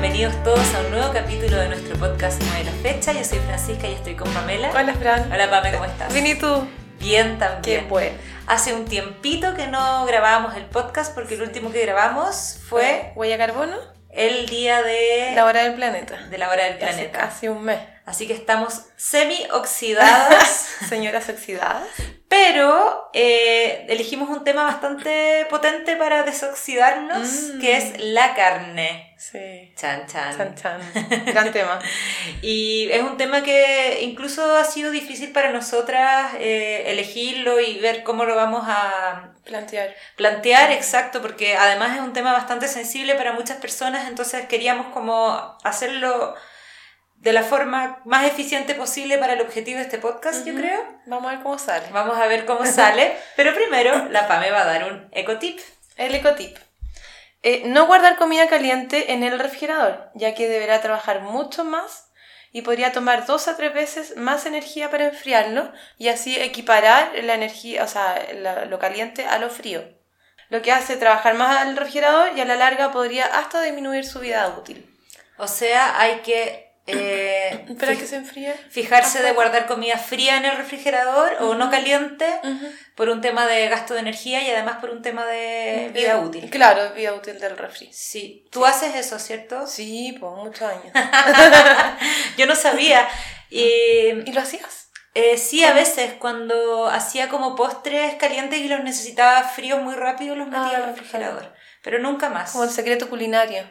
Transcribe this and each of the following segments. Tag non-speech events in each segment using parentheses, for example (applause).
Bienvenidos todos a un nuevo capítulo de nuestro podcast No de la Fecha. Yo soy Francisca y estoy con Pamela. Hola, Fran. Hola, Pame, ¿cómo estás? Bien, ¿y tú? Bien también. Qué bueno. Hace un tiempito que no grabábamos el podcast porque el último que grabamos fue ¿Huella carbono? el día de La hora del planeta. de la hora del Hace planeta. casi un mes. Así que estamos semi-oxidadas, (laughs) Señoras oxidadas. Pero eh, elegimos un tema bastante potente para desoxidarnos, Mm. que es la carne. Sí. Chan, chan. Chan, chan. (laughs) Gran tema. Y es un tema que incluso ha sido difícil para nosotras eh, elegirlo y ver cómo lo vamos a Plantear. plantear, exacto, porque además es un tema bastante sensible para muchas personas, entonces queríamos como hacerlo de la forma más eficiente posible para el objetivo de este podcast, yo creo. Vamos a ver cómo sale. Vamos a ver cómo sale, (laughs) pero primero la PAME va a dar un ecotip. El ecotip. Eh, no guardar comida caliente en el refrigerador, ya que deberá trabajar mucho más y podría tomar dos a tres veces más energía para enfriarlo y así equiparar la energía, o sea, la- lo caliente a lo frío. Lo que hace trabajar más al refrigerador y a la larga podría hasta disminuir su vida útil. O sea, hay que... eh, (laughs) Espera que se enfríe. Fijarse de guardar comida fría en el refrigerador o no caliente por un tema de gasto de energía y además por un tema de vida útil. Claro, vida útil del refri. Sí, tú haces eso, ¿cierto? Sí, por muchos años. (laughs) Yo no sabía. Y, ¿Y lo hacías? eh, sí, a veces cuando hacía como postres calientes y los necesitaba fríos muy rápido, los metía Ah, al refrigerador. Pero nunca más. Como el secreto culinario.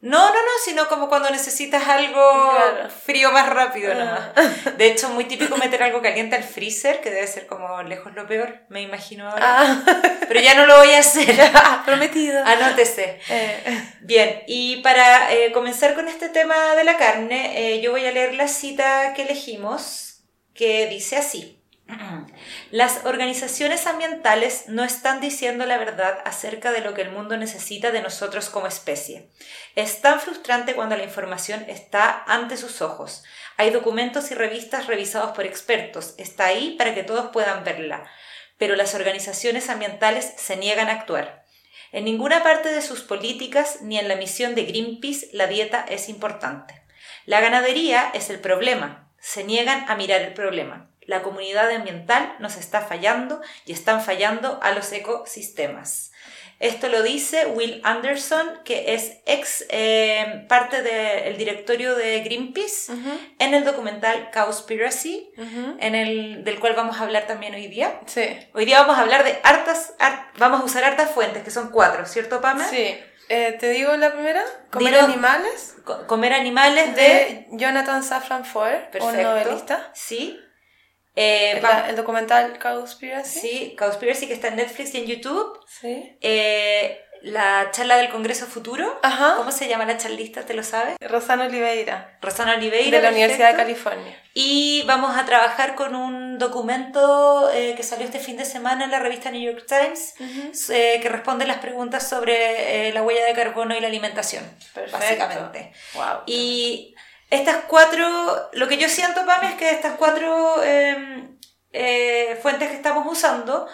No, no, no, sino como cuando necesitas algo Claro. frío más rápido Ah. nomás. De hecho, muy típico meter algo caliente al freezer, que debe ser como lejos lo peor, me imagino ahora. Ah, Pero ya no lo voy a hacer. (laughs) prometido. Anótese. Eh, Bien, y para eh, comenzar con este tema de la carne, eh, yo voy a leer la cita que elegimos, que dice así. (clears throat) Las organizaciones ambientales no están diciendo la verdad acerca de lo que el mundo necesita de nosotros como especie. Es tan frustrante cuando la información está ante sus ojos. Hay documentos y revistas revisados por expertos. Está ahí para que todos puedan verla. Pero las organizaciones ambientales se niegan a actuar. En ninguna parte de sus políticas ni en la misión de Greenpeace la dieta es importante. La ganadería es el problema. Se niegan a mirar el problema. La comunidad ambiental nos está fallando y están fallando a los ecosistemas. Esto lo dice Will Anderson, que es ex eh, parte del directorio de Greenpeace, ujú, en el documental Cowspiracy, ujú. en el, del cual vamos a hablar también hoy día. Sí. Hoy día vamos a hablar de hartas, har- vamos a usar hartas fuentes, que son cuatro, ¿cierto, Pame? Sí. Eh, ¿Te digo la primera? Comer Dilo. animales. Co- comer animales de... De Jonathan Safran Foer, un novelista. Sí. Eh, El, va- el documental Cowspiracy. sí, Cowspiracy, que está en Netflix y en YouTube. Sí. Eh, la charla del Congreso Futuro. Ajá. ¿Cómo se llama la charlista? ¿Te lo sabes? Rosana Oliveira, Rosana Oliveira. de la Universidad de perfecto. California. Y vamos a trabajar con un documento eh, que salió este fin de semana en la revista New York Times, Ujú. eh, que responde las preguntas sobre eh, la huella de carbono y la alimentación, Perfecto. básicamente. Wow. Y estas cuatro, lo que yo siento, Pame, es que estas cuatro eh, eh, fuentes que estamos usando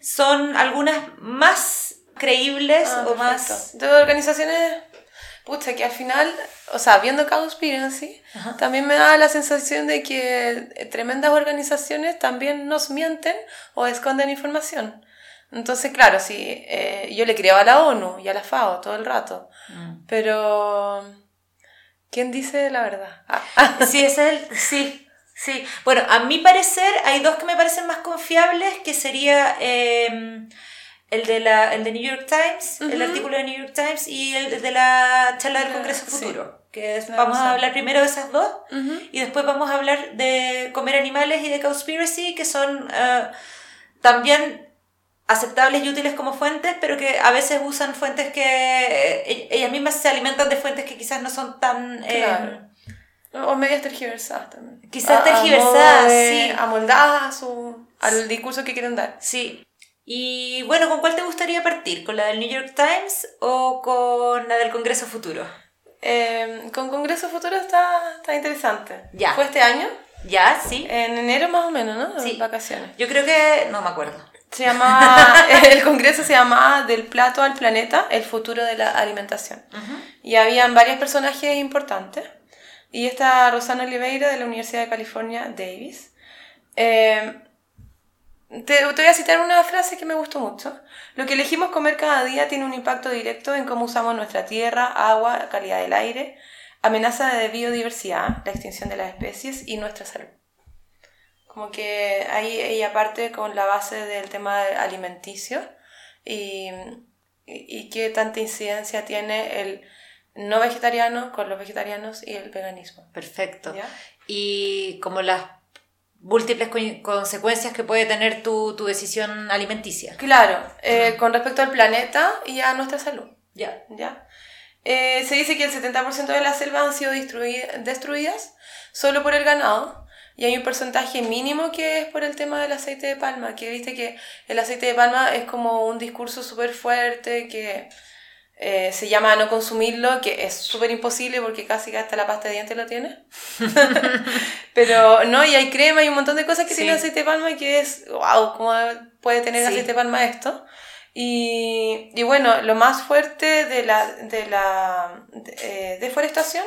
son algunas más creíbles Ah, o perfecto. más... De organizaciones, pucha, que al final, o sea, viendo Cowspiracy, Ajá. también me da la sensación de que eh, tremendas organizaciones también nos mienten o esconden información. Entonces, claro, sí, eh, yo le creo a la ONU y a la FAO todo el rato, Mm. pero ¿quién dice la verdad? Ah, (laughs) Sí, ese es el... Sí, sí. Bueno, a mi parecer hay dos que me parecen más confiables, que sería eh, el, de la, el de New York Times, el artículo de New York Times y el de la charla del Congreso sí. Futuro. Que es- vamos a hablar primero de esas dos y después vamos a hablar de comer animales y de Cowspiracy, que son eh, también aceptables y útiles como fuentes, pero que a veces usan fuentes que eh, ellas mismas se alimentan de fuentes que quizás no son tan... eh, Claro. O medias tergiversadas también. Quizás A- tergiversadas, de- sí. Amoldadas su- al discurso que quieren dar. Sí. Y bueno, ¿con cuál te gustaría partir? ¿Con la del New York Times o con la del Congreso Futuro? Eh, con Congreso Futuro está, está interesante. Ya. ¿Fue este año? Ya, sí. En enero más o menos, ¿no? Sí. Vacaciones. Yo creo que... no me acuerdo. Se llamaba, (laughs) el congreso se llamaba Del plato al planeta, el futuro de la alimentación. Y habían varios personajes importantes. Y esta Rosana Oliveira de la Universidad de California, Davis. Eh, te, te, voy a citar una frase que me gustó mucho. Lo que elegimos comer cada día tiene un impacto directo en cómo usamos nuestra tierra, agua, calidad del aire, amenaza de biodiversidad, la extinción de las especies y nuestra salud. Como que ahí ella parte con la base del tema alimenticio y, y, qué tanta incidencia tiene el no vegetariano con los vegetarianos y el veganismo. Perfecto. Y como las múltiples consecuencias que puede tener tu, tu decisión alimenticia. Claro, eh, con respecto al planeta y a nuestra salud. Ya. ¿Ya? Eh, se dice que el 70% de las selvas han sido destruidas solo por el ganado y hay un porcentaje mínimo que es por el tema del aceite de palma, que viste que el aceite de palma es como un discurso súper fuerte que eh, se llama no consumirlo, que es súper imposible porque casi hasta la pasta de dientes lo tiene. (laughs) Pero no, y hay crema y un montón de cosas que tiene aceite de palma y que es, wow, ¿cómo puede tener aceite de palma esto? Y, y, bueno, lo más fuerte de la, de la eh, deforestación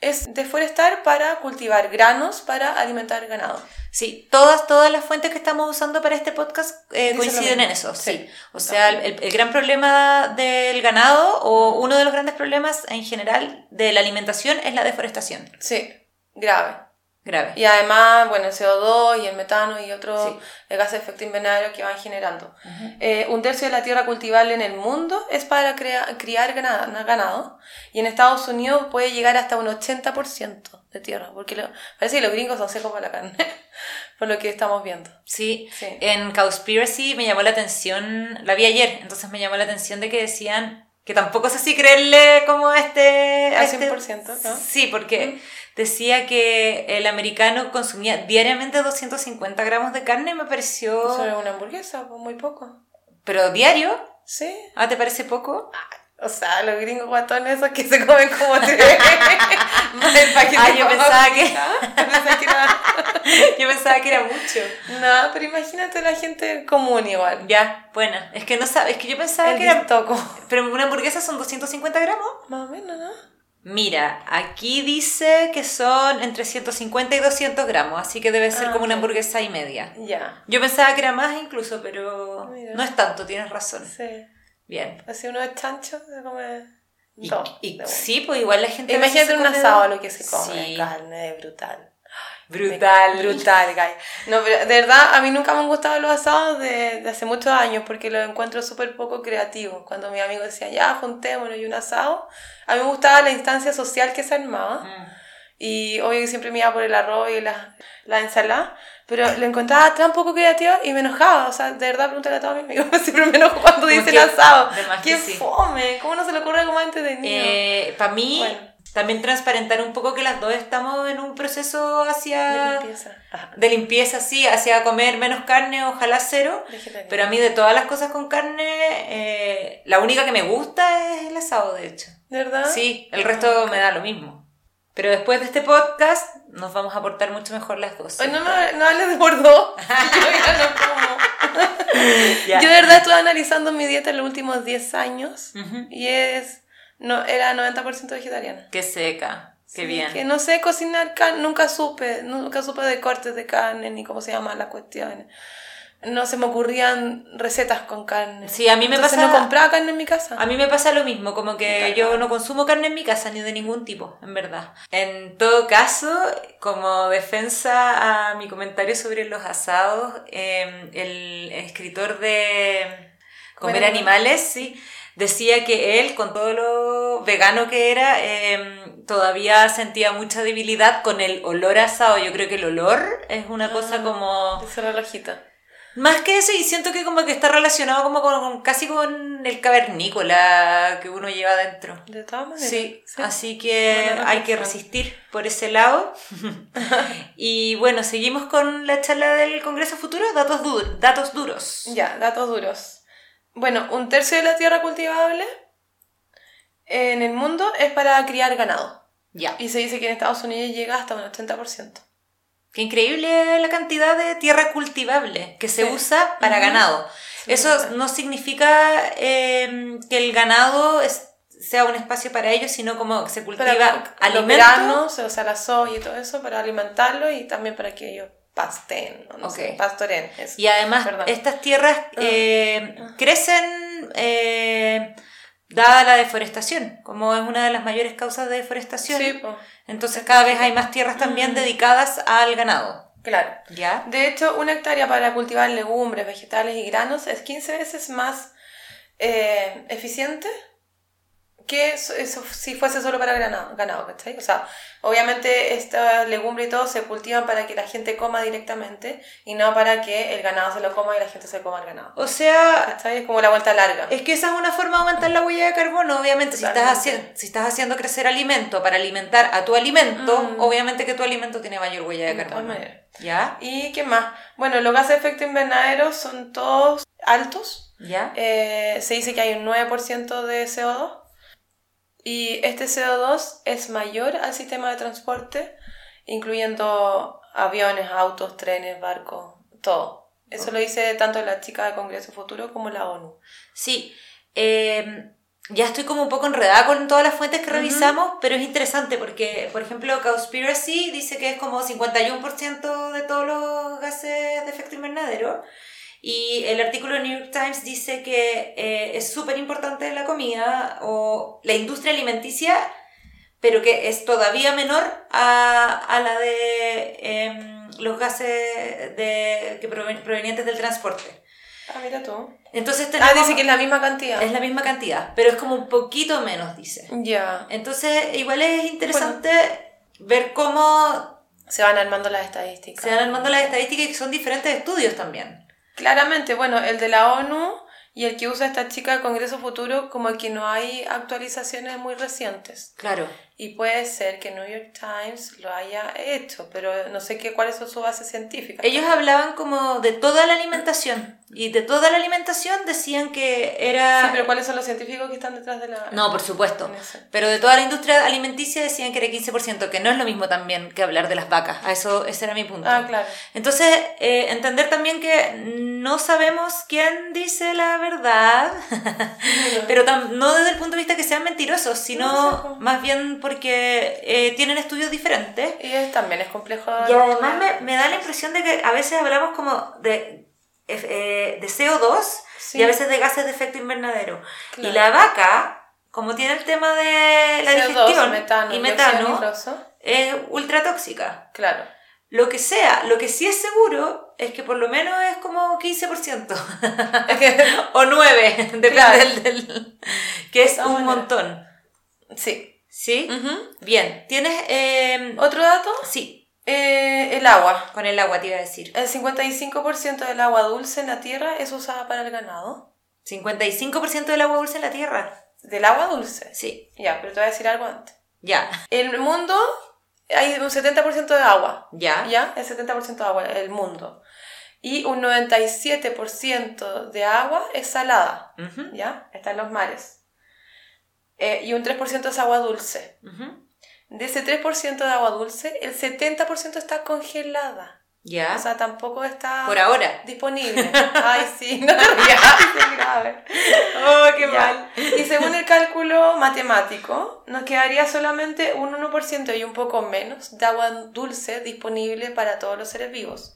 es deforestar para cultivar granos para alimentar ganado. Sí, todas, todas las fuentes que estamos usando para este podcast eh, coinciden en eso. Sí. O sea, el, el, gran problema del ganado o uno de los grandes problemas en general de la alimentación es la deforestación. Sí, grave. Grave. Y además, bueno, el CO2 y el metano y otros gases de efecto invernadero que van generando. Eh, un tercio de la tierra cultivable en el mundo es para criar ganado, y en Estados Unidos puede llegar hasta un 80% de tierra, porque parece que los gringos son secos para la carne, (laughs) por lo que estamos viendo. Sí. sí, en Cowspiracy me llamó la atención, la vi ayer, entonces me llamó la atención de que decían que tampoco es así creerle como este... Al 100%, este, ¿no? Sí, porque decía que el americano consumía diariamente 250 gramos de carne, me pareció... Eso es una hamburguesa, pues, muy poco. ¿Pero diario? Sí. ¿Ah, te parece poco? O sea, los gringos guatones esos que se comen como (laughs) te Ah, yo pensaba que... (laughs) (laughs) yo pensaba que era mucho. No, pero imagínate la gente común igual. Ya, buena. Es que no sabes, es que yo pensaba que era... toco. Pero una hamburguesa son 250 gramos. Más o menos, ¿no? Mira, aquí dice que son entre 150 y 200 gramos, así que debe ser Ah, como una hamburguesa y media. Ya. Yo pensaba que era más incluso, pero Mira. no es tanto, tienes razón. Sí. Bien. Así uno es chancho, se come Y, dos. sí, pues igual la gente... Imagínate un asado lo que se come. Sí. Carne, brutal. Brutal. Brutal, guy. No, pero de verdad, a mí nunca me han gustado los asados de, de hace muchos años porque los encuentro súper poco creativos. Cuando mis amigos decían, ya, juntémonos y un asado, a mí me gustaba la instancia social que se armaba. Mm. Y obvio que siempre me iba por el arroz y la, la ensalada, pero lo encontraba tan poco creativa y me enojaba. O sea, de verdad, pregúntale a todos mis amigos, (laughs) siempre me enojo cuando dicen asado. ¡Qué sí. fome! ¿Cómo no se le ocurre algo más entretenido? Para mí, Bueno. También transparentar un poco que las dos estamos en un proceso de hacia... limpieza. Ajá. de limpieza, sí, hacia comer menos carne, ojalá cero. Vegetariano. Pero a mí de todas las cosas con carne, eh, la única que me gusta es el asado, de hecho. ¿De verdad? Sí, el resto me da lo mismo. Pero después de este podcast nos vamos a portar mucho mejor las dos. Ay, no, me, no hables de. (laughs) Yo ya no como. Yo de verdad estuve analizando mi dieta en los últimos 10 años y es. No, era 90% vegetariana. Qué seca, qué Sí, bien. Que no sé cocinar carne, nunca supe, nunca supe de cortes de carne ni cómo se llaman las cuestiones. No se me ocurrían recetas con carne. Sí, a mí me Entonces pasa- no compraba carne en mi casa. A mí me pasa lo mismo, como que yo no consumo carne en mi casa ni de ningún tipo, en verdad. En todo caso, como defensa a mi comentario sobre los asados, eh, el escritor de Comer Bueno, Animales, sí, decía que él, con todo lo vegano que era, eh, todavía sentía mucha debilidad con el olor asado. Yo creo que el olor es una cosa Ah. como... Más que eso, y siento que como que está relacionado como con, casi con el cavernícola que uno lleva dentro. De todas maneras. Sí, así que hay que resistir por ese lado. (laughs) y bueno, seguimos con la charla del Congreso Futuro, datos, du- datos duros. Ya, datos duros. Bueno, un tercio de la tierra cultivable en el mundo es para criar ganado. Ya. Y se dice que en Estados Unidos llega hasta un 80%. Qué increíble la cantidad de tierra cultivable que se Sí. usa para ganado. Eso no significa eh, que el ganado es- sea un espacio para ellos, sino como que se cultiva Para alimento. los granos, o sea, la soya y todo eso, para alimentarlo y también para que ellos pasten, no sé, pastoren. eso. Y además Perdón. estas tierras eh, crecen eh, dada la deforestación, como es una de las mayores causas de deforestación. Sí, Entonces cada vez hay más tierras también dedicadas al ganado. claro. ¿Ya? De hecho, una hectárea para cultivar legumbres, vegetales y granos es 15 veces más eh, eficiente que eso, si fuese solo para ganado, ganado, ¿cachai? O sea, obviamente estas legumbres y todo se cultivan para que la gente coma directamente y no para que el ganado se lo coma y la gente se coma el ganado. O sea, ¿Cachai? Es como la vuelta larga. es que esa es una forma de aumentar la huella de carbono. Obviamente, si estás, haciendo, si estás haciendo crecer alimento para alimentar a tu alimento, Mm. obviamente que tu alimento tiene mayor huella de De carbono. maneras. ¿Ya? ¿Y qué más? Bueno, los gases de efecto invernadero son todos altos. ¿Ya? Eh, se dice que hay un 9% de CO2 y este CO2 es mayor al sistema de transporte, incluyendo aviones, autos, trenes, barcos, todo. Eso lo dice tanto la chica de Congreso Futuro como la ONU. Sí. eh, ya estoy como un poco enredada con todas las fuentes que revisamos, pero es interesante porque, por ejemplo, Cowspiracy dice que es como 51% de todos los gases de efecto invernadero. Y el artículo de New York Times dice que eh, es súper importante la comida o la industria alimenticia, pero que es todavía menor a, a la de em, los gases de, que proven- provenientes del transporte. Ah, mira tú. Entonces Ah, tenemos, dice que es la misma cantidad. es la misma cantidad, pero es como un poquito menos, dice. Ya. Entonces, igual es interesante ver cómo Se van armando las estadísticas. se van armando las estadísticas y son diferentes estudios también. Claramente, bueno, el de la ONU y el que usa esta chica de Congreso Futuro, como que no hay actualizaciones muy recientes. Claro. Y puede ser que New York Times lo haya hecho, pero no sé qué, cuáles son sus bases científicas. Ellos hablaban como de toda la alimentación y de toda la alimentación decían que era... Sí, pero ¿cuáles son los científicos que están detrás de la...? No, por supuesto. Pero de toda la industria alimenticia decían que era 15%, que no es lo mismo también que hablar de las vacas. A eso, ese era mi punto. Ah, claro. Entonces, eh, entender también que no sabemos quién dice la verdad, (laughs) pero tam- no desde el punto de vista que sean mentirosos, No sé, sino más bien porque eh, tienen estudios diferentes. Y es, también es complejo. Y además me, me da la impresión de que a veces hablamos como de, eh, de CO2 Sí. y a veces de gases de efecto invernadero. Claro. Y la vaca, como tiene el tema de la CO2, digestión metano, y metano, es ultra tóxica. Claro. Lo que sea, lo que sí es seguro es que por lo menos es como 15%. Es que- (laughs) o 9, depende Claro. del, del- que es un montón. sí. ¿Sí? Ujú. Bien, ¿tienes...? eh, ¿Otro dato? sí, Eh, el agua. con el agua te iba a decir. El 55% del agua dulce en la Tierra es usada para el ganado. 55% del agua dulce en la Tierra. Del agua dulce. Sí, Ya, pero te voy a decir algo antes. ya, En el mundo hay un 70% de agua. ya. ¿Ya? El 70% de agua el mundo. Y un 97% de agua es salada. Ujú, ¿Ya? Está en los mares. Eh, y un 3% es agua dulce. ujú, De ese 3% de agua dulce, el 70% está congelada. Ya. O sea, tampoco está por ahora. disponible. (laughs) Ay, sí, no te rías, (laughs) (laughs) es grave. Oh, Ya. Y según el cálculo matemático, nos quedaría solamente un 1% y un poco menos de agua dulce disponible para todos los seres vivos,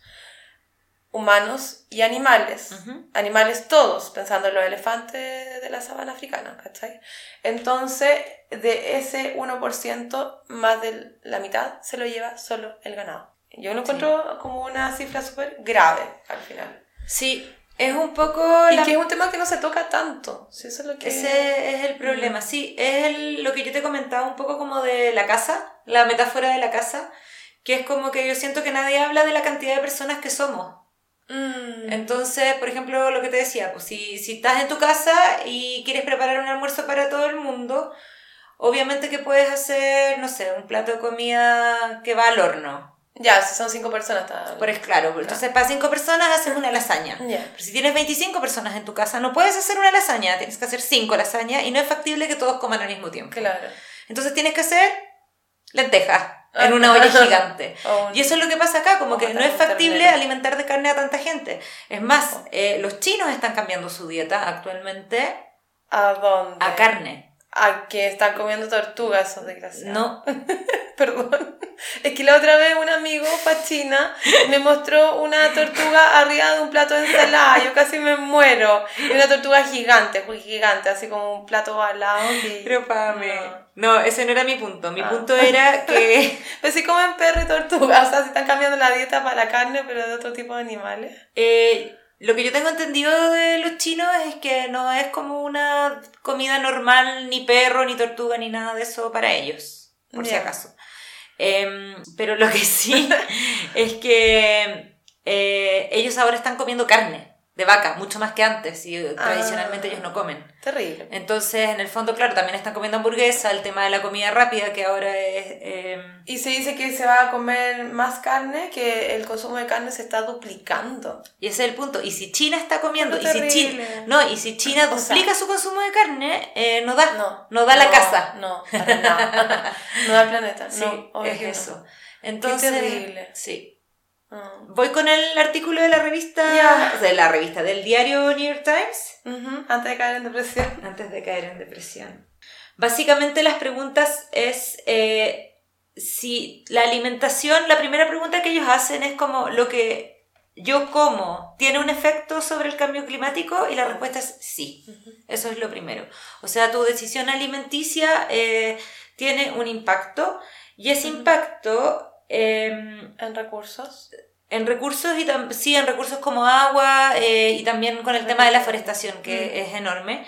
humanos y animales. Animales todos, pensando en los elefantes de la sabana africana, ¿cachai? Entonces, de ese 1%, más de la mitad se lo lleva solo el ganado. Yo lo encuentro como una cifra súper grave al final. Sí, es un poco... Y la- que es un tema que no se toca tanto. Si eso es lo que... Ese es el problema, sí, es el- lo que yo te comentaba un poco como de la casa, la metáfora de la casa, que es como que yo siento que nadie habla de la cantidad de personas que somos. Mm. Entonces, por ejemplo, lo que te decía, pues si, si estás en tu casa y quieres preparar un almuerzo para todo el mundo, obviamente que puedes hacer, no sé, un plato de comida que va al horno. Ya, si son cinco personas. Está... Por es claro, entonces para cinco personas haces una lasaña. Ya. Pero si tienes 25 personas en tu casa, no puedes hacer una lasaña, tienes que hacer cinco lasañas y no es factible que todos coman al mismo tiempo. Claro. Entonces tienes que hacer lentejas. En una olla (laughs) gigante. O un- Y eso es lo que pasa acá, como o que no es factible ternero. alimentar de carne a tanta gente. Es más, eh, los chinos están cambiando su dieta actualmente ¿A dónde? a carne. A que están comiendo tortugas, esos desgraciados. No, (laughs) Perdón. Es que la otra vez un amigo fue a China y me mostró una tortuga arriba de un plato de ensalada. Yo casi me muero. Y una tortuga gigante, muy gigante, así como un plato al lado. Que... pero pame. No. No, ese no era mi punto. Mi Ah. punto era que (laughs) Pero sí comen perro y tortuga. O sea, si están cambiando la dieta para la carne, pero de otro tipo de animales. eh, lo que yo tengo entendido de los chinos es que no es como una comida normal, ni perro, ni tortuga, ni nada de eso para ellos, por si acaso. Em, pero lo que sí (laughs) es que eh, ellos ahora están comiendo carne de vaca, mucho más que antes, y tradicionalmente Ah. ellos no comen. Terrible. Entonces, en el fondo, claro, también están comiendo hamburguesa, el tema de la comida rápida, que ahora es... em, Y se dice que se va a comer más carne, que el consumo de carne se está duplicando. y ese es el punto. Y si China está comiendo, y si China, no, y si China (laughs) O sea- duplica su consumo de carne, eh, no da. No. No da la casa. No, para nada. (laughs) No da el planeta. Sí, es eso. Entonces, terrible. sí. Mm. Voy con el artículo de la revista, Ya. de la revista, del diario New York Times, Ujú, Antes de caer en depresión. (laughs) antes de caer en depresión. Básicamente las preguntas es eh, si la alimentación, la primera pregunta que ellos hacen es como lo que yo como tiene un efecto sobre el cambio climático y la respuesta es sí. Eso es lo primero. O sea, tu decisión alimenticia eh, tiene un impacto y ese Ujú. impacto em, En recursos. en recursos y sí, en recursos como agua eh, y también con el tema de la forestación, que Mm. es enorme.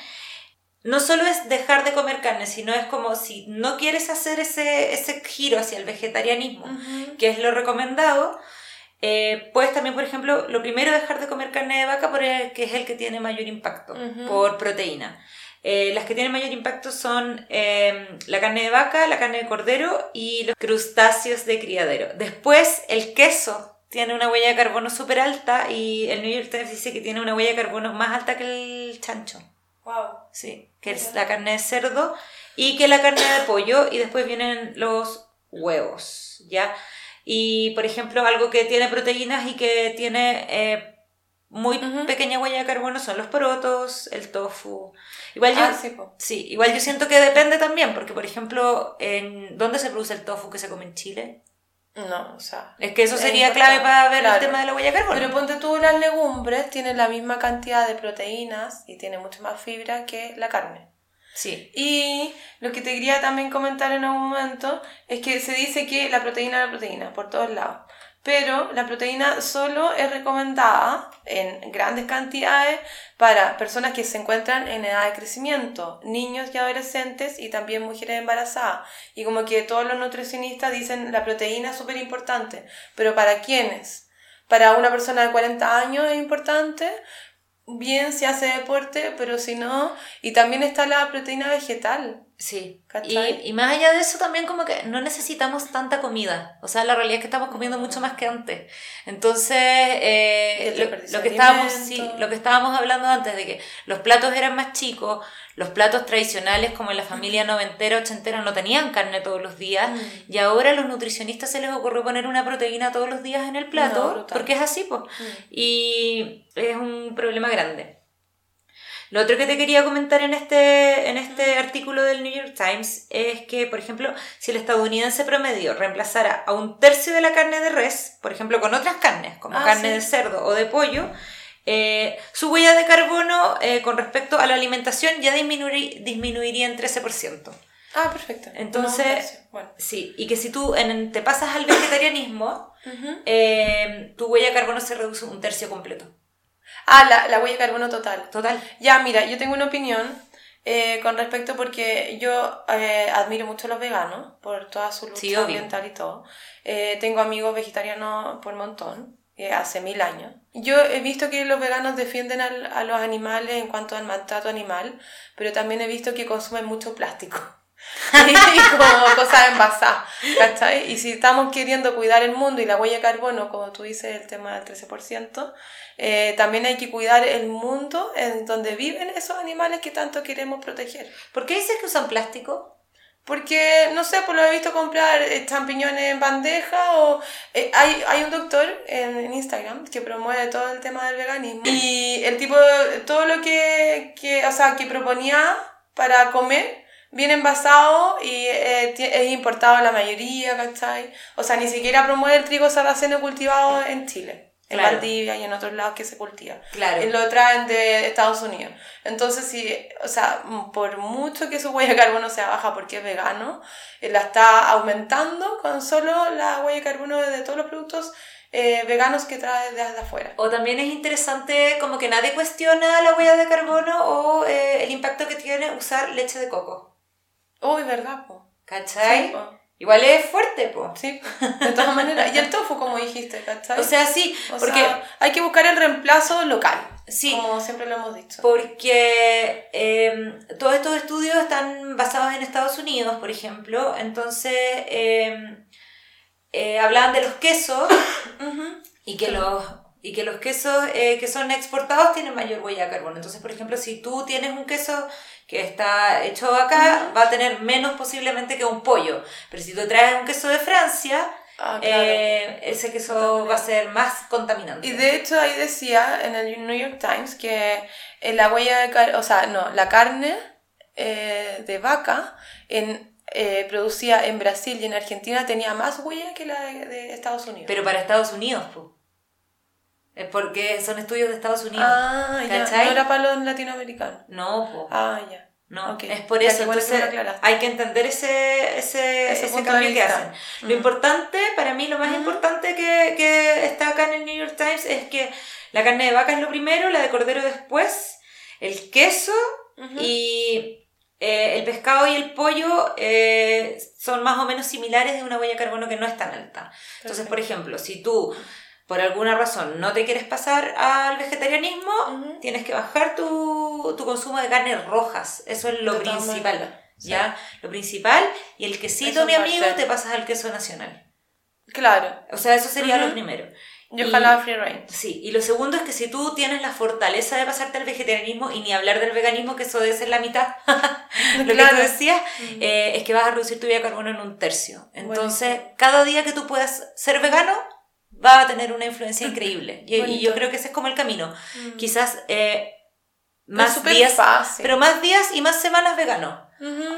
No solo es dejar de comer carne, sino es como si no quieres hacer ese, ese giro hacia el vegetarianismo, que es lo recomendado, eh, puedes también, por ejemplo, lo primero dejar de comer carne de vaca porque es el que tiene mayor impacto por proteína. Eh, las que tienen mayor impacto son eh, la carne de vaca, la carne de cordero y los crustáceos de criadero. Después, el queso tiene una huella de carbono súper alta y el New York Times dice que tiene una huella de carbono más alta que el chancho. Wow. Sí, que es la carne de cerdo y que la carne de pollo y después vienen los huevos, ¿ya? Y, por ejemplo, algo que tiene proteínas y que tiene eh, muy Ujú. pequeña huella de carbono son los porotos, el tofu. Igual yo, Ah, sí, sí, igual yo siento que depende también, porque, por ejemplo, en ¿dónde se produce el tofu que se come en Chile? No, o sea. Es que eso Es sería importante, clave para ver claro. el tema de la huella de carbono. Pero ponte tú, las legumbres tienen la misma cantidad de proteínas y tienen mucho más fibra que la carne. sí. Y lo que te quería también comentar en algún momento es que se dice que la proteína es la proteína por todos lados. Pero la proteína solo es recomendada en grandes cantidades para personas que se encuentran en edad de crecimiento, niños y adolescentes y también mujeres embarazadas. Y como que todos los nutricionistas dicen la proteína es súper importante. Pero ¿para quiénes? Para una persona de 40 años es importante, bien si hace deporte, pero si no, y también está la proteína vegetal. Sí, y, y más allá de eso también como que no necesitamos tanta comida, o sea, la realidad es que estamos comiendo mucho más que antes. Entonces, eh, lo, que estábamos, sí, lo que estábamos hablando antes de que los platos eran más chicos, los platos tradicionales como en la familia noventera, ochentera no tenían carne todos los días Mm. y ahora a los nutricionistas se les ocurrió poner una proteína todos los días en el plato, No, porque es así, pues. Mm. Y es un problema grande. Lo otro que te quería comentar en este, en este artículo del New York Times es que, por ejemplo, si el estadounidense promedio reemplazara a un tercio de la carne de res, por ejemplo, con otras carnes, como Ah, carne sí. de cerdo o de pollo, eh, su huella de carbono eh, con respecto a la alimentación ya disminuiría, disminuiría en 13%. Ah, perfecto. Entonces- No, bueno. Sí, y que si tú en- te pasas al vegetarianismo, eh, tu huella de carbono se reduce un tercio completo. Ah, la, la huella de carbono total. Total. Ya, mira, yo tengo una opinión eh, con respecto porque yo eh, admiro mucho a los veganos por toda su lucha Sí, ambiental y todo. Eh, tengo amigos vegetarianos por montón, hace mil años. Yo he visto que los veganos defienden al- a los animales en cuanto al maltrato animal, pero también he visto que consumen mucho plástico. (laughs) y como cosas envasadas, ¿cachai? Y si estamos queriendo cuidar el mundo y la huella de carbono, como tú dices, el tema del 13%, eh, también hay que cuidar el mundo en donde viven esos animales que tanto queremos proteger. ¿Por qué dices que usan plástico? Porque, no sé, pues lo he visto comprar eh, champiñones en bandeja o... eh, hay, hay un doctor en, en Instagram que promueve todo el tema del veganismo y el tipo, todo lo que, que, o sea, que proponía para comer viene envasado y eh, es importado la mayoría, ¿cachai? O sea, ni siquiera promueve el trigo sarraceno cultivado en Chile. En Claro. Valdivia y en otros lados que se cultiva. Claro. Y lo traen de Estados Unidos. Entonces, si, o sea, por mucho que su huella de carbono sea baja porque es vegano, eh, la está aumentando con solo la huella de carbono de todos los productos eh, veganos que trae desde afuera. O también es interesante como que nadie cuestiona la huella de carbono o eh, el impacto que tiene usar leche de coco. Uy, ¿verdad, po? ¿Cachai? Sí, po. Igual es fuerte, po. Sí, de todas maneras. Y el tofu, como dijiste, ¿cachai? O sea, sí, O porque, sea, hay que buscar el reemplazo local. Sí. Como siempre lo hemos dicho. porque eh, todos estos estudios están basados en Estados Unidos, por ejemplo. Entonces, eh, eh, hablaban de los quesos (coughs) y que los, y que los quesos eh, que son exportados tienen mayor huella de carbono. Entonces, por ejemplo, si tú tienes un queso que está hecho acá, va a tener menos posiblemente que un pollo. Pero si tú traes un queso de Francia, Ah, claro. eh, ese queso va a ser más contaminante. Y de hecho ahí decía en el New York Times que en la huella de carne, o sea, no, la carne eh, de vaca en, eh, producida en Brasil y en Argentina tenía más huella que la de, de Estados Unidos. Pero para Estados Unidos, pues. Es porque son estudios de Estados Unidos. ah, ya, ¿cachai? no era para los latinoamericanos. No, pues. Ah, ya. No, ok. es por eso. Entonces, hay que entender ese, ese, Ese cambio que hacen. Lo Mm. importante, para mí, lo más importante que, que está acá en el New York Times es que la carne de vaca es lo primero, la de cordero después, el queso y eh, el pescado y el pollo eh, son más o menos similares de una huella de carbono que no es tan alta. Entonces, por ejemplo, si tú por alguna razón no te quieres pasar al vegetarianismo, Ujú. tienes que bajar tu, tu consumo de carnes rojas. Eso es lo principal. maneras, sí. ¿Ya? Lo principal. Y el quesito, Eso mi amigo, te pasas al queso nacional. Claro. O sea, eso sería Ujú. lo primero. Yo Y- jalaba free range. Sí, y lo segundo es que si tú tienes la fortaleza de pasarte al vegetarianismo y ni hablar del veganismo, que eso debe ser la mitad, (laughs) lo que Claro. tú decías, Mm. eh, es que vas a reducir tu vida de carbono en un tercio. Entonces, Buenísimo. cada día que tú puedas ser vegano, va a tener una influencia increíble. (laughs) Y, yo creo que ese es como el camino. Mm. Quizás eh, más días, fácil. pero más días y más semanas vegano.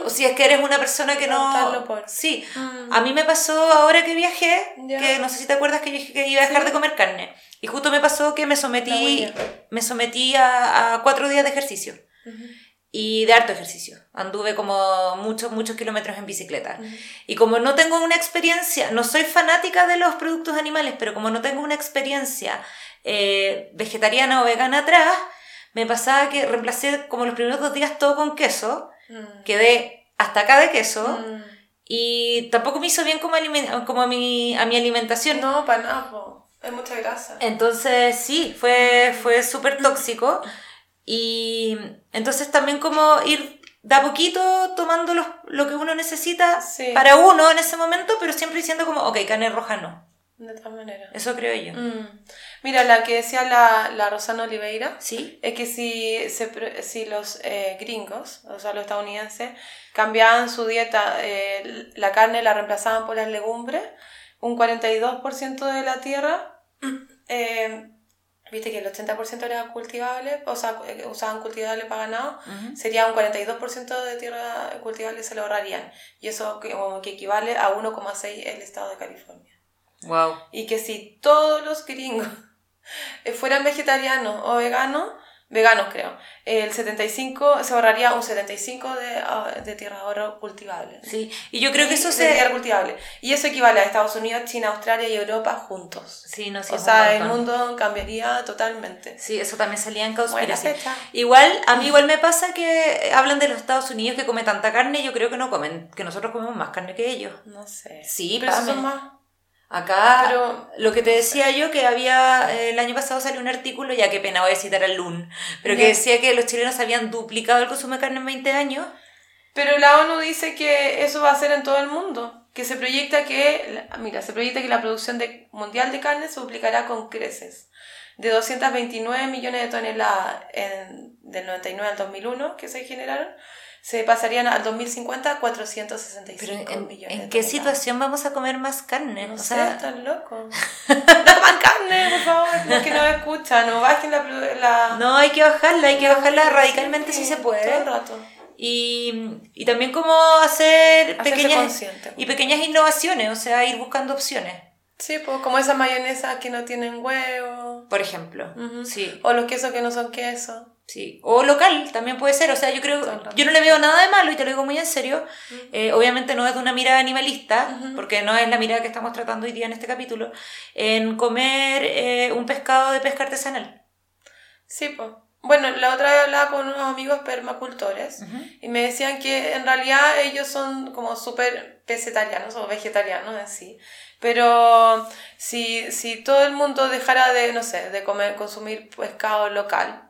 O si es que eres una persona que no... Por. Sí. Mm. A mí me pasó ahora que viajé, que no sé si te acuerdas que yo dije que iba a dejar Sí. de comer carne. Y justo me pasó que me sometí, me sometí a, a cuatro días de ejercicio. Y de harto ejercicio. Anduve como muchos, muchos kilómetros en bicicleta. Ujú. Y como no tengo una experiencia, no soy fanática de los productos animales, pero como no tengo una experiencia eh, vegetariana o vegana atrás, me pasaba que reemplacé como los primeros dos días todo con queso, Mm. quedé hasta acá de queso Mm. y tampoco me hizo bien como, como a, mi, a mi alimentación. No, para nada. Hay mucha grasa. Entonces sí, fue, fue súper tóxico (laughs) y entonces también como ir de a poquito tomando los- lo que uno necesita Sí. para uno en ese momento, pero siempre diciendo como, ok, carne roja no. De todas maneras. Eso creo yo. Mm. Mira, la que decía la, la Rosana Oliveira ¿Sí? es que si, se si los eh, gringos, o sea, los estadounidenses, cambiaban su dieta, eh, la carne la reemplazaban por las legumbres, un 42% de la tierra, eh, viste que el 80% era cultivable, o sea, eh, usaban cultivable para ganado, sería un 42% de tierra cultivable se lo ahorrarían. Y eso como que equivale a 1,6 el estado de California. Wow. Y que si todos los gringos (laughs) eh, fueran vegetarianos o veganos, veganos creo, el 75, se ahorraría un 75 de, ah, de tierra ahorro cultivable. Sí, y yo creo que eso de se... tierra cultivable. Y eso equivale a Estados Unidos, China, Australia y Europa juntos. Sí, no, sí, o es sea, el mundo cambiaría totalmente. Sí, eso también salía en conspiración. Igual, a mí igual me pasa que hablan de los Estados Unidos que come tanta carne, yo creo que no comen, que nosotros comemos más carne que ellos. No sé. Sí, pero son más. Acá, Pero- lo que te decía yo, que había, eh, el año pasado salió un artículo, ya que pena voy a citar al LUN, pero que decía que los chilenos habían duplicado el consumo de carne en 20 años. Pero la ONU dice que eso va a ser en todo el mundo. Que se proyecta que, la- mira, se proyecta que la producción de- mundial de carne se duplicará con creces. De 229 millones de toneladas en, del 99 al 2001 que se generaron, se pasarían al 2050 465 Pero ¿en, millones. ¿en qué situación vamos a comer más carne? No o sé, sea, están locos. (laughs) no coman carne, por favor. Los que no escuchan, no bajen la... la no hay que bajarla, hay que bajarla Sí, radicalmente si se Todo el puede. rato. Y, y también como hacer Hacerse pequeñas, y pequeñas innovaciones, o sea, ir buscando opciones, Sí, pues como esas mayonesas que no tienen huevo. por ejemplo. Ujú. Sí, O los quesos que no son queso. Sí. O local también puede ser, o sea, yo creo, yo no le veo nada de malo y te lo digo muy en serio. Eh, obviamente no es de una mirada animalista, porque no es la mirada que estamos tratando hoy día en este capítulo, en comer eh, un pescado de pesca artesanal. Sí, pues. Bueno, la otra vez hablaba con unos amigos permacultores Ujú. y me decían que en realidad ellos son como súper vegetarianos o vegetarianos en sí. Pero si, si todo el mundo dejara de, no sé, de comer, consumir pescado local,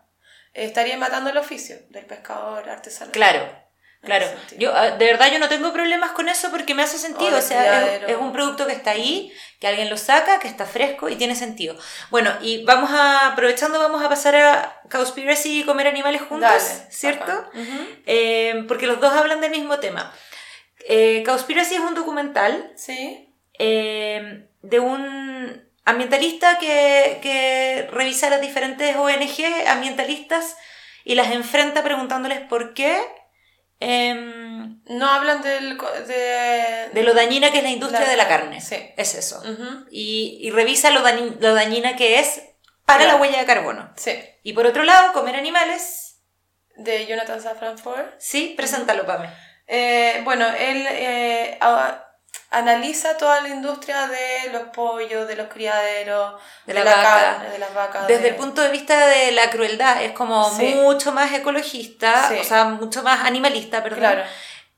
estaría matando el oficio del pescador artesanal. Claro. Claro, yo ah, de verdad yo no tengo problemas con eso porque me hace sentido, O sea, es, un producto que está ahí, que alguien lo saca, que está fresco y tiene sentido. Bueno, y vamos a, aprovechando, vamos a pasar a Cowspiracy y comer animales juntos, Dale, ¿cierto? Eh, porque los dos hablan del mismo tema. Eh, Cowspiracy es un documental Sí, eh, de un ambientalista que, que revisa las diferentes ONG ambientalistas y las enfrenta preguntándoles por qué, em, no hablan del, de, de lo dañina que es la industria La de la carne, sí. Es eso. Y, y revisa lo, dañi- lo dañina que es para Claro. la huella de carbono. Sí, Y por otro lado, comer animales. de Jonathan Safran Foer. Sí, preséntalo, Pame. Eh, bueno, él eh, analiza toda la industria de los pollos, de los criaderos, De la vaca. carne, de las vacas. Desde de- el punto de vista de la crueldad, es como Sí. mucho más ecologista, Sí. o sea, mucho más animalista, perdón. Claro,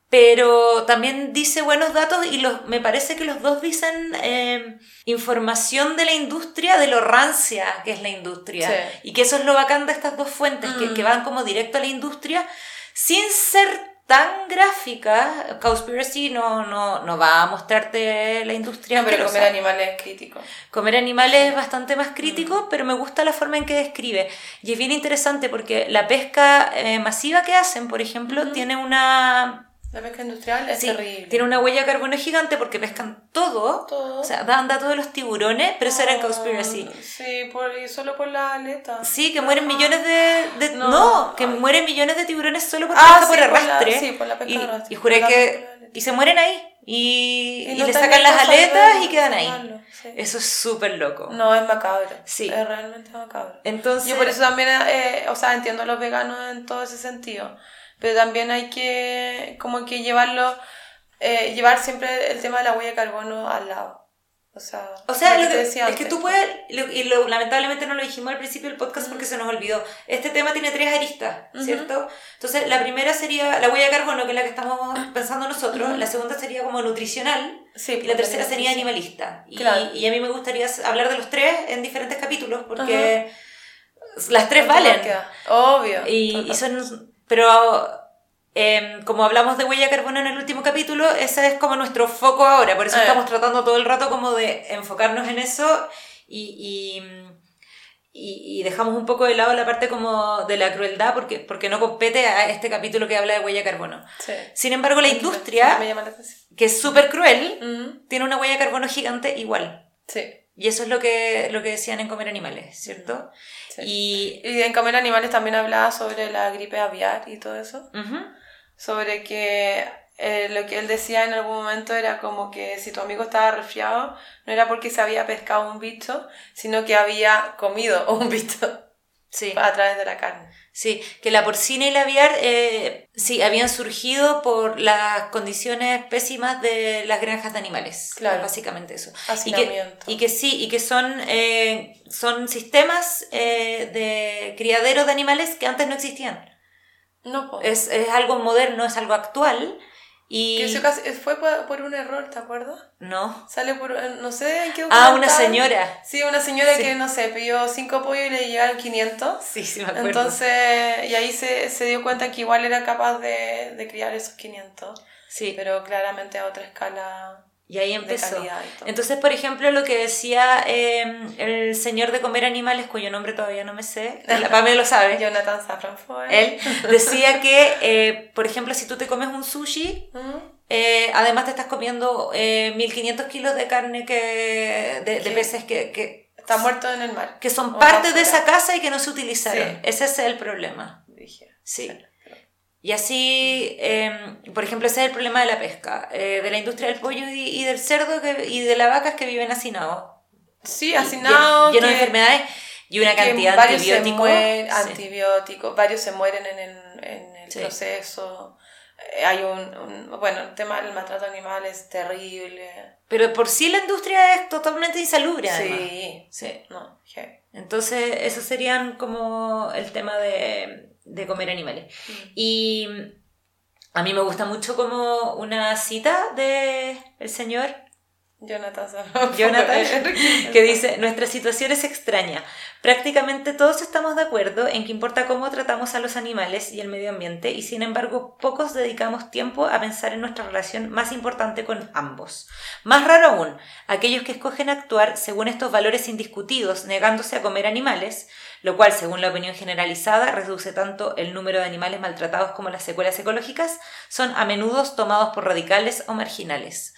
Pero también dice buenos datos y los, me parece que los dos dicen eh, información de la industria, de lo rancia que es la industria. Sí. Y que eso es lo bacán de estas dos fuentes, que, Mm. que van como directo a la industria sin ser tan gráfica. Cowspiracy no, no, no va a mostrarte la industria. No, pero comer animales es crítico. Comer animales es bastante más crítico, Mm. pero me gusta la forma en que describe. Y es bien interesante porque la pesca eh, masiva que hacen, por ejemplo, tiene una... La pesca industrial es sí, terrible. tiene una huella de carbono gigante porque pescan todo. Todo. O sea, dan datos de los tiburones, pero eso era en Cowspiracy. Ah, Sí, por, y solo por la aleta. Sí, que mueren millones de... de- no, No. que Ay. mueren millones de tiburones solo por Ah, pesca sí, por por la- arrastre. sí, por la pesca y, de arrastre. y juré que... Y se mueren ahí. Y, y no le sacan las aletas y quedan ahí. sí. Eso es súper loco. No, es macabro. Sí. Es realmente macabro. Entonces... Yo por eso también, eh, o sea, entiendo a los veganos en todo ese sentido, pero también hay que como que llevarlo, eh, llevar siempre el tema de la huella de carbono al lado. O sea, O sea, lo que- decía es que antes. tú puedes, lo- y lo- lamentablemente no lo dijimos al principio del podcast porque se nos olvidó. Este tema tiene tres aristas, Ujú. ¿cierto? Entonces, la primera sería la huella de carbono, que es la que estamos (coughs) pensando nosotros. La segunda sería como nutricional. Sí, Y la tercera sería animalista. Y, Claro. y a mí me gustaría hablar de los tres en diferentes capítulos porque las tres ¿Cuánto valen. Obvio. Y, y son, pero em, como hablamos de huella de carbono en el último capítulo, ese es como nuestro foco ahora, por eso Eh. estamos tratando todo el rato como de enfocarnos en eso y, y, dejamos un poco de lado la parte como de la crueldad porque, porque no compete a este capítulo que habla de huella de carbono. Sí. Sin embargo, la Sí, industria, me llama la atención. que es súper cruel, tiene una huella de carbono gigante igual. Sí. Y eso es lo que, lo que decían en comer animales, ¿cierto? sí. Y... Y en Comer Animales también hablaba sobre la gripe aviar y todo eso. sobre que eh, lo que él decía en algún momento era como que si tu amigo estaba resfriado, no era porque se había pescado un bicho, sino que había comido (laughs) un bicho Sí. a través de la carne. Sí, que la porcina y la aviar eh, sí, habían surgido por las condiciones pésimas de las granjas de animales. Claro. Básicamente eso. Y que, y que sí, y que son, eh, son sistemas eh, de criadero de animales que antes no existían. No. Es, es algo moderno, es algo actual. Y. Que casi- fue por, un error, ¿te acuerdas? No. Sale por, eh, no sé en qué Ah, una señora. Sí, una señora Sí. que, no sé, pidió cinco pollos y le llegaron 500. Sí, sí, me acuerdo. Entonces, y ahí se, se dio cuenta que igual era capaz de, de criar esos 500. sí. Pero claramente a otra escala Y ahí empezó. y. Entonces, por ejemplo, lo que decía eh, el señor de comer animales, cuyo nombre todavía no me sé, la Pame lo sabe, (laughs) Jonathan Safran fue. él (laughs) decía que, eh, por ejemplo, si tú te comes un sushi, Ujú. eh, además te estás comiendo eh, 1500 kilos de carne que, de, peces que, que, Está muerto en el mar. que son O parte de esa casa y que no se utilizaron. Sí. Ese es el problema. Dije. Sí. Y así, eh, por ejemplo, ese es el problema de la pesca, eh, de la industria del pollo y, y del cerdo que- y de las vacas que viven hacinados. Sí, hacinado. lleno de enfermedades y una cantidad de antibióticos. mueren- Sí. antibióticos, varios se mueren en el, en el Sí. proceso. Eh, Hay un, un- Bueno, el tema del maltrato animal es terrible. Pero por sí la industria es totalmente insalubre. además. Sí. Sí. No. Entonces, esos serían como el tema de, de comer animales. Y a mí me gusta mucho como una cita de el señor Jonathan Jonathan, (laughs) que dice, nuestra situación es extraña. Prácticamente todos estamos de acuerdo en que importa cómo tratamos a los animales y el medio ambiente y sin embargo pocos dedicamos tiempo a pensar en nuestra relación más importante con ambos. Más raro aún, aquellos que escogen actuar según estos valores indiscutidos, negándose a comer animales, lo cual, según la opinión generalizada, reduce tanto el número de animales maltratados como las secuelas ecológicas, son a menudo tomados por radicales o marginales.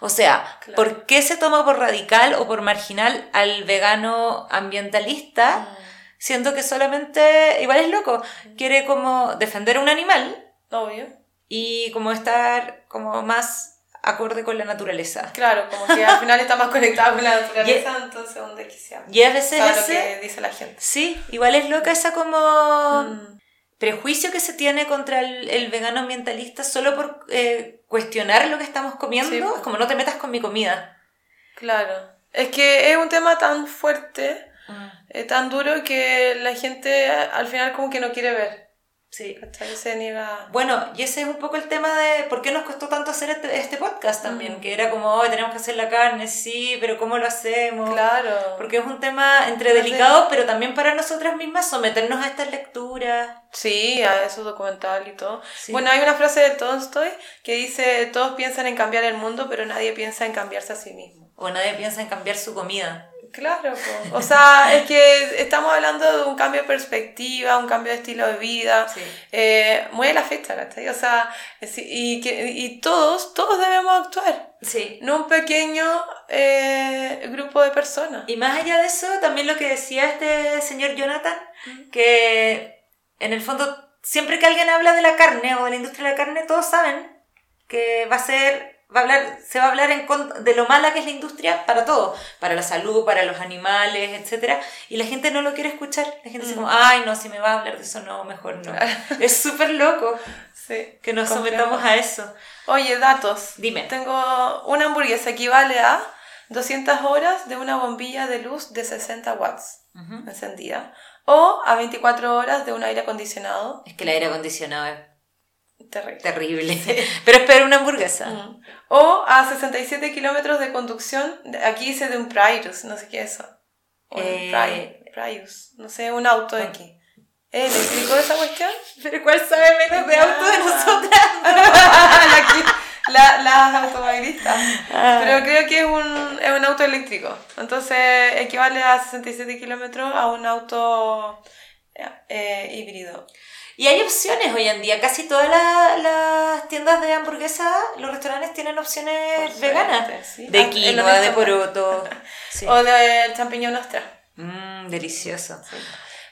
O sea, Claro. ¿por qué se toma por radical o por marginal al vegano ambientalista? Mm. Siendo que solamente, igual es loco, quiere como defender a un animal Obvio. y como estar como más acorde con la naturaleza. Claro, como que al final está más conectado con la naturaleza, (laughs) entonces donde quisiera. Y a veces lo ese... que dice la gente. Sí, igual es loca esa como Mm. prejuicio que se tiene contra el, el vegano ambientalista solo por eh, cuestionar lo que estamos comiendo. Sí, po. es como no te metas con mi comida. Claro. Es que es un tema tan fuerte, eh, tan duro, que la gente al final como que no quiere ver. Sí. ¿Cachai? Se niega. Bueno, y ese es un poco el tema de por qué nos costó tanto hacer este, este podcast también, Mm. que era como, "Ay, tenemos que hacer la carne, sí, pero ¿cómo lo hacemos? Claro. Porque es un tema entre No delicado, pero también para nosotras mismas someternos a estas lecturas. Sí, a esos documental y todo. Sí. Bueno, hay una frase de Tolstoy que dice, todos piensan en cambiar el mundo, pero nadie piensa en cambiarse a sí mismo. O nadie piensa en cambiar su comida. Claro, po. o sea, es que estamos hablando de un cambio de perspectiva, un cambio de estilo de vida. Sí. Eh, muy a la fecha, ¿cachai? O sea, y, que, y todos, todos debemos actuar. Sí. No un pequeño eh, grupo de personas. Y más allá de eso, también lo que decía este señor Jonathan, que en el fondo, siempre que alguien habla de la carne o de la industria de la carne, todos saben que va a ser, va a hablar, se va a hablar en de lo mala que es la industria para todo, para la salud, para los animales, etc. Y la gente no lo quiere escuchar. La gente dice como, ay, no, si me va a hablar de eso, no, mejor no. (laughs) Es súper loco Sí. que nos Complejo. sometamos a eso. Oye, datos. Dime. Tengo una hamburguesa equivale a 200 horas de una bombilla de luz de 60 watts Ujú. encendida o a 24 horas de un aire acondicionado Es que el aire acondicionado es terrible. terrible. (laughs) Pero espera una hamburguesa. Mm. O a 67 kilómetros de conducción, aquí dice de un Prius, no sé qué es eso. Un Eh, Pri- Prius, no sé, un auto de aquí. ¿Es eléctrico esa cuestión? Pero ¿cuál sabe menos de auto de (laughs) nosotras? (laughs) La- la- las automovilistas. Ah. Pero creo que es un, es un auto eléctrico. Entonces equivale a 67 kilómetros a un auto eh, híbrido. Y hay opciones hoy en día. Casi todas la- las tiendas de hamburguesas, los restaurantes tienen opciones veganas. sí. De Ah, quinoa, de poroto. (laughs) Sí. O del champiñón ostra. Mmm, delicioso.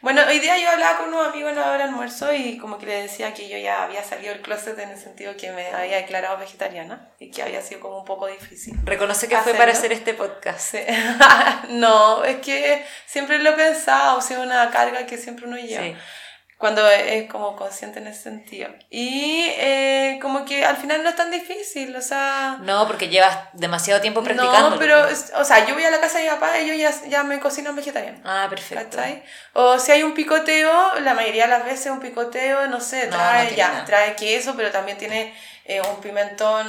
Bueno, hoy día yo hablaba con unos amigos en la hora de almuerzo y como que le decía que yo ya había salido del closet en el sentido que me había declarado vegetariana y que había sido como un poco difícil. Reconoce que fue Hacerlo. para hacer este podcast. Sí. (laughs) no, es que siempre lo he pensado, o sea, una carga que siempre uno lleva. Cuando es como consciente en ese sentido. Y eh, como que al final no es tan difícil, o sea... No, porque llevas demasiado tiempo practicando. No, pero, o sea, yo voy a la casa de mi papá y ellos ya, ya me cocinan vegetariano. Ah, perfecto. ¿Cachai? O si hay un picoteo, la mayoría de las veces un picoteo, no sé, trae, no ya, nada. trae queso, pero también tiene eh, un pimentón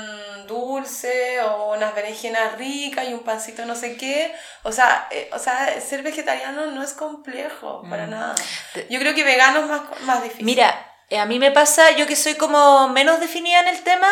dulce o unas berenjenas ricas y un pancito no sé qué. O sea, eh, o sea ser vegetariano no es complejo, para Mm. nada. Yo creo que vegano es más, más difícil. Mira, eh, a mí me pasa, yo que soy como menos definida en el tema,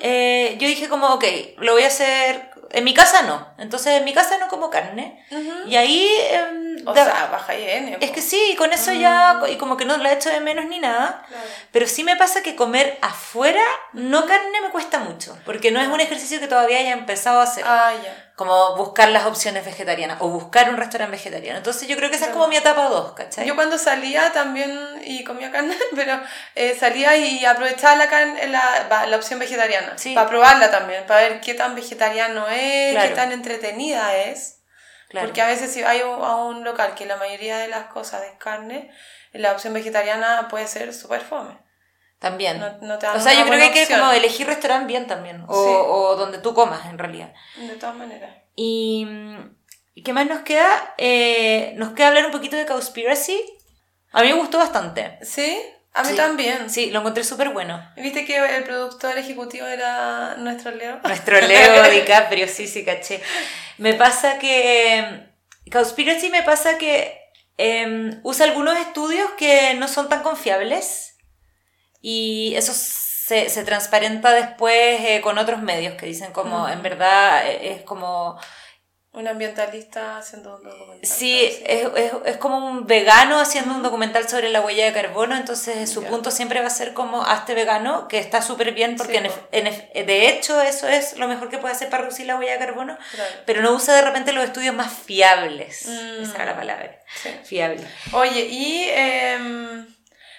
eh, yo dije como, ok, lo voy a hacer En mi casa no. Entonces, en mi casa no como carne. Y ahí... em, O da- sea, baja y N. es que sí, y con eso ya, y como que no la echo de menos ni nada. Claro. Pero sí me pasa que comer afuera, no carne, me cuesta mucho. Porque no es un ejercicio que todavía haya empezado a hacer. Ah, ya. Como buscar las opciones vegetarianas o buscar un restaurante vegetariano. Entonces yo creo que esa es como mi etapa 2, ¿cachai? Yo cuando salía también y comía carne, (laughs) pero eh, salía y aprovechaba la, carne, la, la opción vegetariana. Sí. Para probarla también, para ver qué tan vegetariano es, Claro. qué tan entretenida es. Claro. Porque a veces si hay un- a un local que la mayoría de las cosas es carne, la opción vegetariana puede ser súper fome. También. No, no te dan o sea, yo creo que hay que como elegir restaurante bien también. O, Sí. o donde tú comas, en realidad. De todas maneras. Y... mm, ¿y ¿Qué más nos queda? Eh, nos queda hablar un poquito de Cowspiracy. A mí me gustó bastante. ¿Sí? A mí Sí. también. Sí, lo encontré súper bueno. ¿Viste que el productor ejecutivo era nuestro Leo? Nuestro Leo (laughs) DiCaprio, sí, sí, caché. Me pasa que. Cowspiracy me pasa que em, usa algunos estudios que no son tan confiables y eso se, se transparenta después eh, con otros medios que dicen como, Mm. en verdad, eh, es como. Un ambientalista haciendo un documental. Sí, es, es, es como un vegano haciendo un documental sobre la huella de carbono, entonces su punto siempre va a ser como hazte vegano, que está súper bien porque Sí, en en de hecho eso es lo mejor que puede hacer para reducir la huella de carbono, Claro. pero no usa de repente los estudios más fiables. Mm. Esa era la palabra. Sí. Fiable. Oye, y em,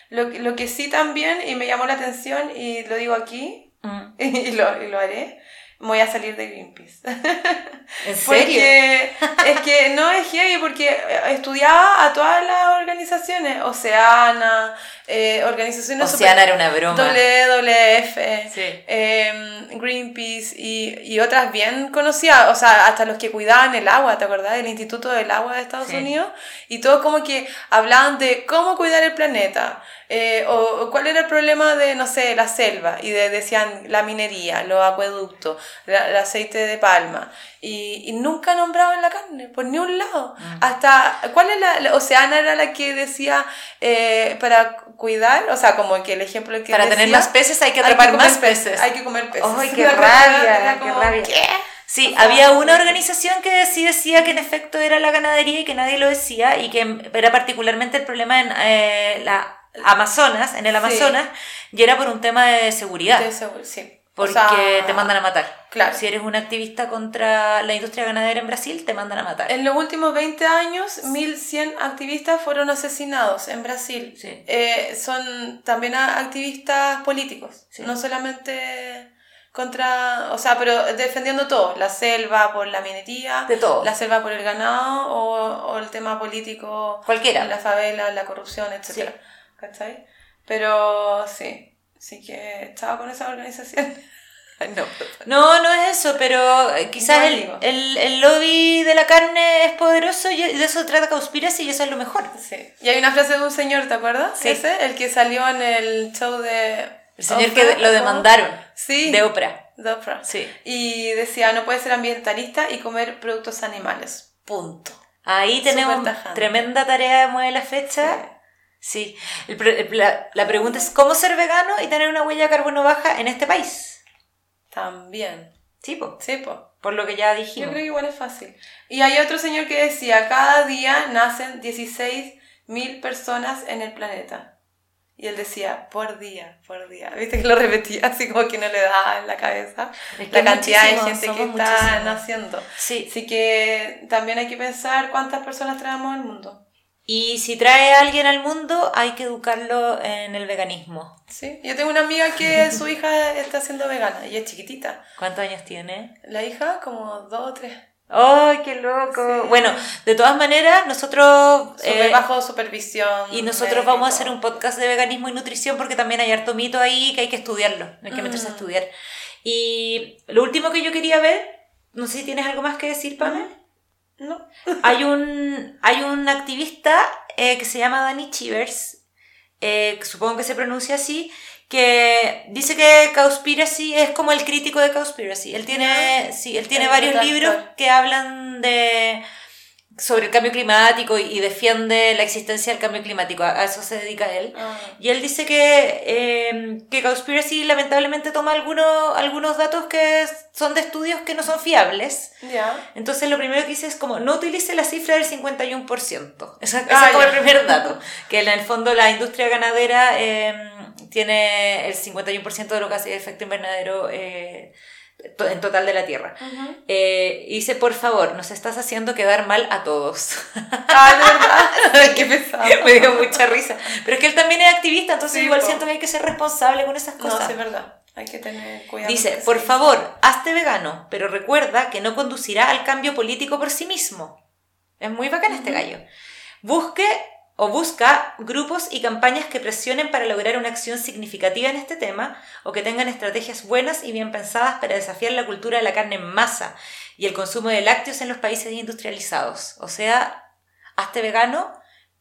lo, que- lo que sí también, y me llamó la atención, y lo digo aquí, Mm. (laughs) y lo, y lo haré, voy a salir de Greenpeace. ¿En (laughs) serio? Porque es que no es heavy, porque eh, estudiaba a todas las organizaciones, Oceana, eh, organizaciones Oceana era una broma. WWF, Sí. em, Greenpeace y, y otras bien conocidas, o sea, hasta los que cuidaban el agua, ¿te acordás? Del Instituto del Agua de Estados Sí. Unidos, y todos como que hablaban de cómo cuidar el planeta, eh, o, cuál era el problema de, no sé, la selva, y de- decían la minería, los acueductos, la- el aceite de palma, y, y nunca nombraban la carne, por ni un lado. Mm. Hasta, ¿cuál es la, la- Oceana era la que decía eh, para cuidar? O sea, como que el ejemplo que Para tener decía, más peces hay que hay atrapar comer más peces. Hay que comer peces. ¡Ay, (laughs) qué rabia! era ¡Qué como, rabia! ¿qué? Sí, O sea, había una organización que sí decía que en efecto era la ganadería y que nadie lo decía y que era particularmente el problema en eh, la Amazonas, en el Sí. Amazonas, y era por un tema de seguridad, De seguro, sí. O porque sea, te mandan a matar. Claro. Si eres un activista contra la industria ganadera en Brasil, te mandan a matar. En los últimos 20 años, 1.100 activistas fueron asesinados en Brasil. Sí. Eh, son también activistas políticos, Sí. no solamente contra, o sea, pero defendiendo todo, la selva por la minería, De todo. la selva por el ganado o, o el tema político, Cualquiera. la favela, la corrupción, etc. ¿Cachai? Pero sí, sí que estaba con esa organización. (laughs) No. No, no es eso, pero eh, quizás el, el, el lobby de la carne es poderoso y de eso trata Conspiracy y eso es lo mejor. Sí. Y hay una frase de un señor, ¿te acuerdas? Sí. Ese, el que salió en el show de... El señor Oprah, que lo demandaron Sí. de Oprah. de Oprah. Sí. Y decía, no puedes ser ambientalista y comer productos animales. Punto. Ahí tenemos tremenda tarea de mueve la fecha. Sí. El el- la, la pregunta es cómo ser vegano y tener una huella de carbono baja en este país. También. Sí, po, Sí, po. por lo que ya Yo dijimos. creo que igual es fácil. Y hay otro señor que decía, cada día nacen 16.000 personas en el planeta. Y él decía, por día, por día. ¿Viste que lo repetía así como que no le daba en la cabeza? Es que la cantidad de gente que está naciendo. Sí. Así que también hay que pensar cuántas personas traemos al mundo. Y si trae a alguien al mundo, hay que educarlo en el veganismo. Sí. Yo tengo una amiga que su (laughs) hija está siendo vegana y es chiquitita. ¿Cuántos años tiene? La hija como dos o tres. ¡Ay, qué loco! Sí. Bueno, de todas maneras, nosotros... Eh, bajo supervisión. Y nosotros médica vamos a hacer un podcast de veganismo y nutrición porque también hay harto mito ahí que hay que estudiarlo, hay que meterse a Mm. estudiar. Y lo último que yo quería ver, no sé si tienes algo más que decir, Pame. No. (laughs) Hay un, hay un activista eh, que se llama Danny Chivers, eh, supongo que se pronuncia así, que dice que Cowspiracy es como el crítico de Cowspiracy. Él tiene, sí, él tiene El varios libros que hablan de sobre el cambio climático y, defiende la existencia del cambio climático, a, eso se dedica él. Ah. Y él dice que, eh, que Cowspiracy lamentablemente toma algunos, algunos datos que son de estudios que no son fiables. Entonces lo primero que dice es como, no utilice la cifra del 51%. Ese, (laughs) ese Ah, es como el primer dato. Que en el fondo la industria ganadera eh, tiene el 51% de lo que hace el efecto invernadero eh, en total de la Tierra. Ujú. Eh, dice, por favor, nos estás haciendo quedar mal a todos. Ay, de verdad. (laughs) Qué pesado. Me dio mucha risa. Pero es que él también es activista, entonces Sí, igual siento que hay que ser responsable con esas No, cosas. sí, es verdad. Hay que tener cuidado. Dice, por favor, hazte vegano, pero recuerda que no conducirá al cambio político por sí mismo. Es muy bacán este gallo. Busque o busca grupos y campañas que presionen para lograr una acción significativa en este tema o que tengan estrategias buenas y bien pensadas para desafiar la cultura de la carne en masa y el consumo de lácteos en los países industrializados. O sea, hazte vegano,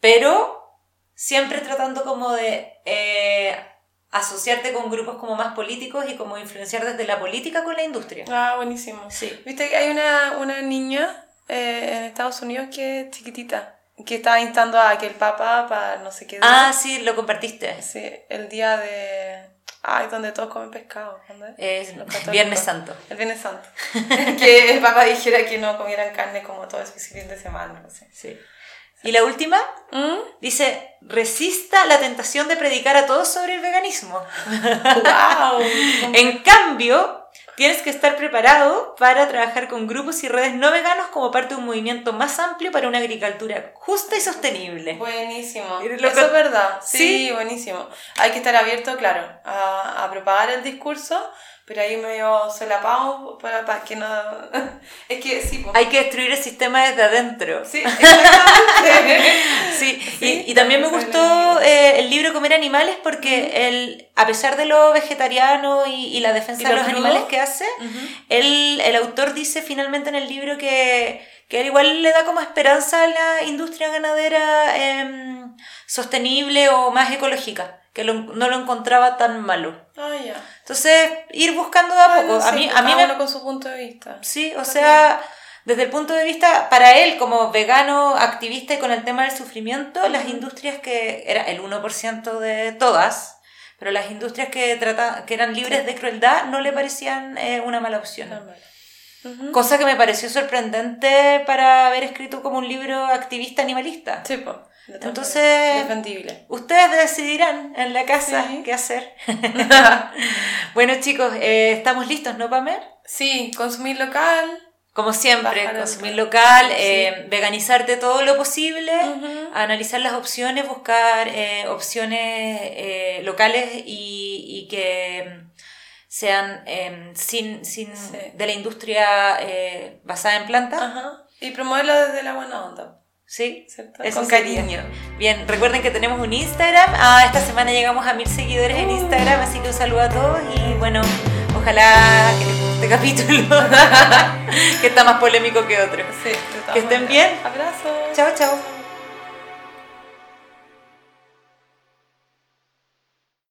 pero siempre tratando como de eh, asociarte con grupos como más políticos y como influenciar desde la política con la industria. Ah, buenísimo. Sí. Viste que hay una, una niña eh, en Estados Unidos que es chiquitita, que está instando a que el Papa, para no sé qué día, Ah, sí, lo compartiste. sí, el día de... Ay, donde todos comen pescado. ¿cuándo es? Católicos. Viernes Santo. El Viernes Santo. (laughs) que el Papa dijera que no comieran carne como todo ese fin de semana, no sé. Sí. Y la última ¿Mm? dice, resista la tentación de predicar a todos sobre el veganismo. ¡Wow! (laughs) En cambio, tienes que estar preparado para trabajar con grupos y redes no veganos como parte de un movimiento más amplio para una agricultura justa y sostenible. Buenísimo. Eso es verdad. Sí, Sí. buenísimo. Hay que estar abierto, claro, a, a propagar el discurso, pero ahí medio solapado para, para que no... (laughs) es que sí, pues. Hay que destruir el sistema desde adentro. Sí, (laughs) exactamente. Sí, Sí, y, y también me gustó eh, el libro Comer Animales porque él, a pesar de lo vegetariano y, y la defensa ¿Y de lo los crudo? animales que hace, Ujú. él, el autor dice finalmente en el libro que, que él igual le da como esperanza a la industria ganadera em, sostenible o más ecológica, que lo- no lo encontraba tan malo. Ah, ya. Entonces, ir buscando de a Bueno, poco. a sí, mí, pues a mí me, con su punto de vista. Sí, o sea, desde el punto de vista, para él como vegano, activista y con el tema del sufrimiento, las industrias que era el 1% de todas, pero las industrias que, trata, que eran libres de crueldad no le parecían eh, una mala opción. Normal. Ujú. Cosa que me pareció sorprendente para haber escrito como un libro activista animalista. Sí, pues. Entonces- Defendible. Ustedes decidirán en la casa Sí. qué hacer. (laughs) bueno chicos, eh, estamos listos, ¿no, Pamer? sí, consumir local. Como siempre, el- consumir local, Sí. eh, veganizarte todo lo posible, analizar las opciones, buscar eh, opciones locales y, y que mm, sean sin, sin Sí. de la industria basada en plantas. Ajá. Y promoverlo desde la buena onda. Sí, ¿Cierto? eso Con sería. cariño. Bien, recuerden que tenemos un Instagram. Ah, esta semana llegamos a mil seguidores en. Instagram, así que un saludo a todos y bueno, ojalá que les guste este (laughs) capítulo, que está más polémico que otro. Sí, Que estén bien. Abrazos. Chao, chao.